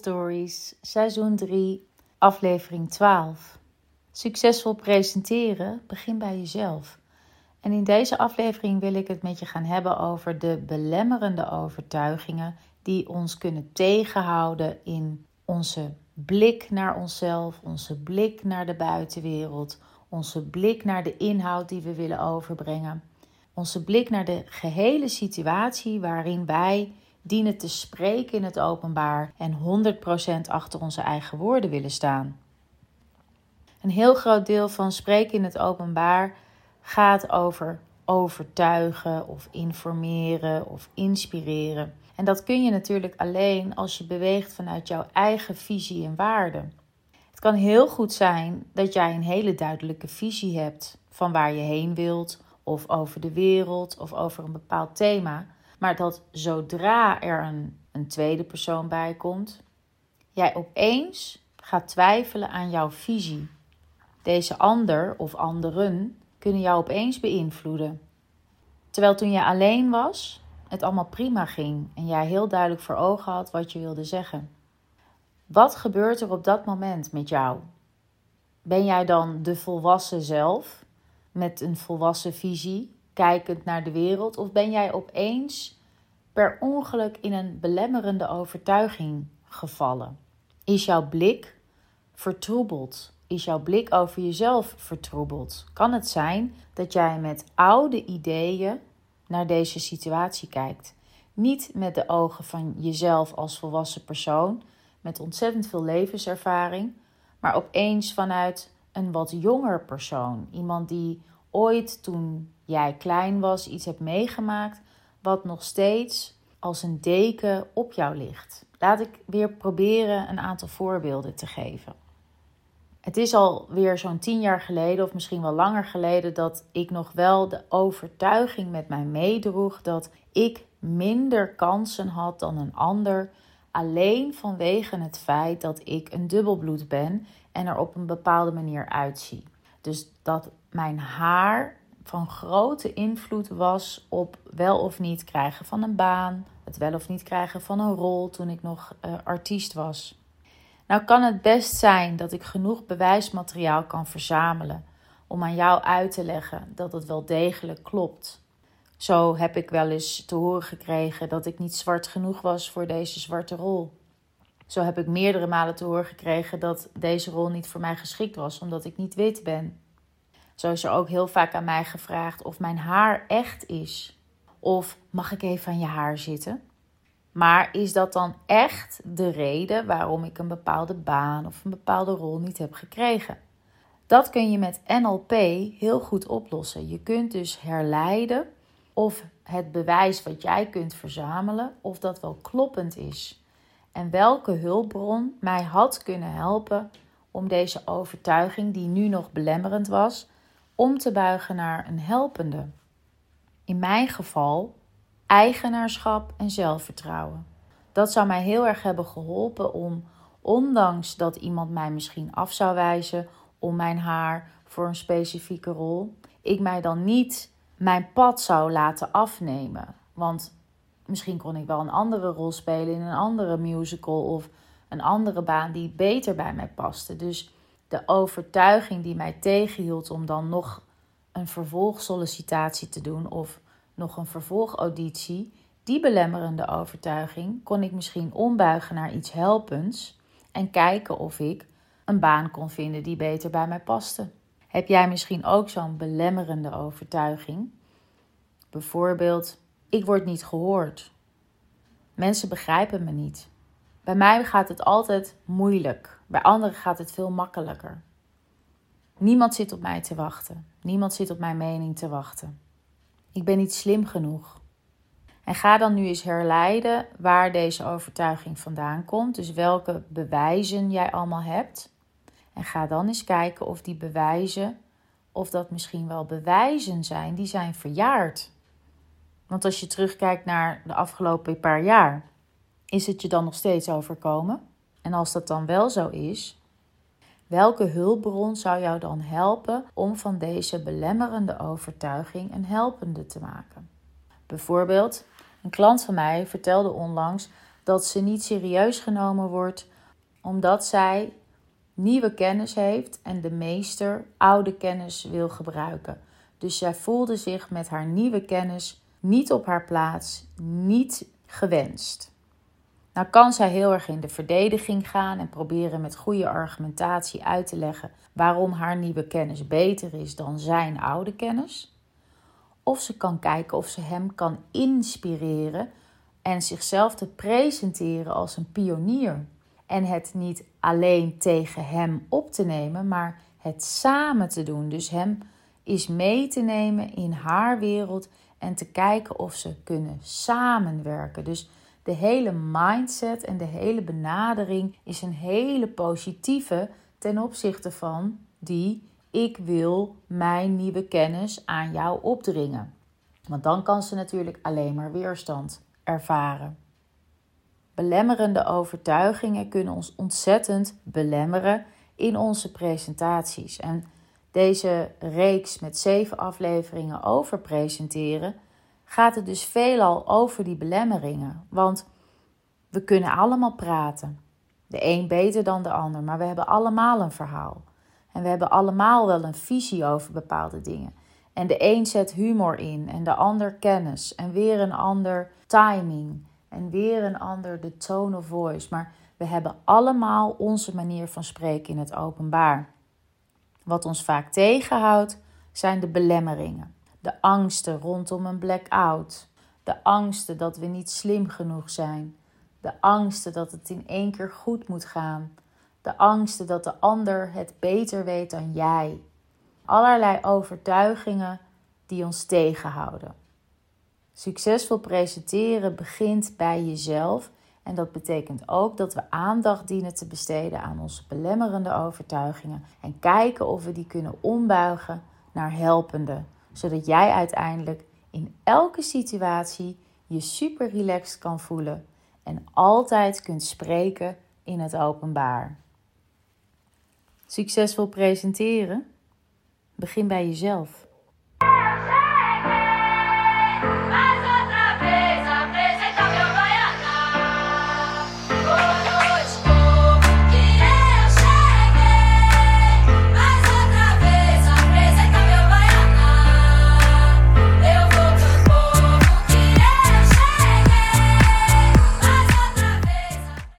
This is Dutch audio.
Stories, seizoen 3, aflevering 12. Succesvol presenteren begin bij jezelf. En in deze aflevering wil ik het met je gaan hebben over de belemmerende overtuigingen die ons kunnen tegenhouden in onze blik naar onszelf, onze blik naar de buitenwereld, onze blik naar de inhoud die we willen overbrengen, onze blik naar de gehele situatie waarin wij dienen te spreken in het openbaar en 100% achter onze eigen woorden willen staan. Een heel groot deel van spreken in het openbaar gaat over overtuigen of informeren of inspireren. En dat kun je natuurlijk alleen als je beweegt vanuit jouw eigen visie en waarden. Het kan heel goed zijn dat jij een hele duidelijke visie hebt van waar je heen wilt, of over de wereld, of over een bepaald thema. Maar dat zodra er een, een tweede persoon bij komt, jij opeens gaat twijfelen aan jouw visie. Deze ander of anderen kunnen jou opeens beïnvloeden. Terwijl toen je alleen was, het allemaal prima ging en jij heel duidelijk voor ogen had wat je wilde zeggen. Wat gebeurt er op dat moment met jou? Ben jij dan de volwassen zelf met een volwassen visie, kijkend naar de wereld, of ben jij opeens per ongeluk in een belemmerende overtuiging gevallen? Is jouw blik vertroebeld? Is jouw blik over jezelf vertroebeld? Kan het zijn dat jij met oude ideeën naar deze situatie kijkt? Niet met de ogen van jezelf als volwassen persoon, met ontzettend veel levenservaring, maar opeens vanuit een wat jonger persoon. Iemand die ooit toen jij klein was iets hebt meegemaakt wat nog steeds als een deken op jou ligt. Laat ik weer proberen een aantal voorbeelden te geven. Het is alweer zo'n tien jaar geleden, of misschien wel langer geleden, dat ik nog wel de overtuiging met mij meedroeg dat ik minder kansen had dan een ander. Alleen vanwege het feit dat ik een dubbelbloed ben en er op een bepaalde manier uitzie. Dus dat mijn haar van grote invloed was op wel of niet krijgen van een baan, het wel of niet krijgen van een rol toen ik nog uh, artiest was. Nou kan het best zijn dat ik genoeg bewijsmateriaal kan verzamelen om aan jou uit te leggen dat het wel degelijk klopt. Zo heb ik wel eens te horen gekregen dat ik niet zwart genoeg was voor deze zwarte rol. Zo heb ik meerdere malen te horen gekregen dat deze rol niet voor mij geschikt was omdat ik niet wit ben. Zo is er ook heel vaak aan mij gevraagd of mijn haar echt is. Of mag ik even aan je haar zitten? Maar is dat dan echt de reden waarom ik een bepaalde baan of een bepaalde rol niet heb gekregen? Dat kun je met NLP heel goed oplossen. Je kunt dus herleiden of het bewijs wat jij kunt verzamelen, of dat wel kloppend is. En welke hulpbron mij had kunnen helpen om deze overtuiging, die nu nog belemmerend was, om te buigen naar een helpende. In mijn geval eigenaarschap en zelfvertrouwen. Dat zou mij heel erg hebben geholpen om, ondanks dat iemand mij misschien af zou wijzen om mijn haar voor een specifieke rol, ik mij dan niet mijn pad zou laten afnemen. Want misschien kon ik wel een andere rol spelen in een andere musical of een andere baan die beter bij mij paste. Dus de overtuiging die mij tegenhield om dan nog een vervolgsollicitatie te doen of nog een vervolgauditie, die belemmerende overtuiging kon ik misschien ombuigen naar iets helpends en kijken of ik een baan kon vinden die beter bij mij paste. Heb jij misschien ook zo'n belemmerende overtuiging? Bijvoorbeeld, ik word niet gehoord. Mensen begrijpen me niet. Bij mij gaat het altijd moeilijk. Bij anderen gaat het veel makkelijker. Niemand zit op mij te wachten. Niemand zit op mijn mening te wachten. Ik ben niet slim genoeg. En ga dan nu eens herleiden waar deze overtuiging vandaan komt. Dus welke bewijzen jij allemaal hebt. En ga dan eens kijken of die bewijzen, of dat misschien wel bewijzen zijn die zijn verjaard. Want als je terugkijkt naar de afgelopen paar jaar, is het je dan nog steeds overkomen? En als dat dan wel zo is, welke hulpbron zou jou dan helpen om van deze belemmerende overtuiging een helpende te maken? Bijvoorbeeld, een klant van mij vertelde onlangs dat ze niet serieus genomen wordt omdat zij nieuwe kennis heeft en de meester oude kennis wil gebruiken. Dus zij voelde zich met haar nieuwe kennis niet op haar plaats, niet gewenst. Nou kan zij heel erg in de verdediging gaan en proberen met goede argumentatie uit te leggen waarom haar nieuwe kennis beter is dan zijn oude kennis. Of ze kan kijken of ze hem kan inspireren en zichzelf te presenteren als een pionier. En het niet alleen tegen hem op te nemen, maar het samen te doen. Dus hem is mee te nemen in haar wereld en te kijken of ze kunnen samenwerken. Dus de hele mindset en de hele benadering is een hele positieve ten opzichte van die ik wil mijn nieuwe kennis aan jou opdringen. Want dan kan ze natuurlijk alleen maar weerstand ervaren. Belemmerende overtuigingen kunnen ons ontzettend belemmeren in onze presentaties. En deze reeks met zeven afleveringen over presenteren gaat het dus veelal over die belemmeringen. Want we kunnen allemaal praten. De een beter dan de ander, maar we hebben allemaal een verhaal. En we hebben allemaal wel een visie over bepaalde dingen. En de een zet humor in en de ander kennis en weer een ander timing en weer een ander de tone of voice. Maar we hebben allemaal onze manier van spreken in het openbaar. Wat ons vaak tegenhoudt zijn de belemmeringen. De angsten rondom een blackout. De angsten dat we niet slim genoeg zijn. De angsten dat het in één keer goed moet gaan. De angsten dat de ander het beter weet dan jij. Allerlei overtuigingen die ons tegenhouden. Succesvol presenteren begint bij jezelf en dat betekent ook dat we aandacht dienen te besteden aan onze belemmerende overtuigingen en kijken of we die kunnen ombuigen naar helpende, zodat jij uiteindelijk in elke situatie je super relaxed kan voelen en altijd kunt spreken in het openbaar. Succesvol presenteren? Begin bij jezelf.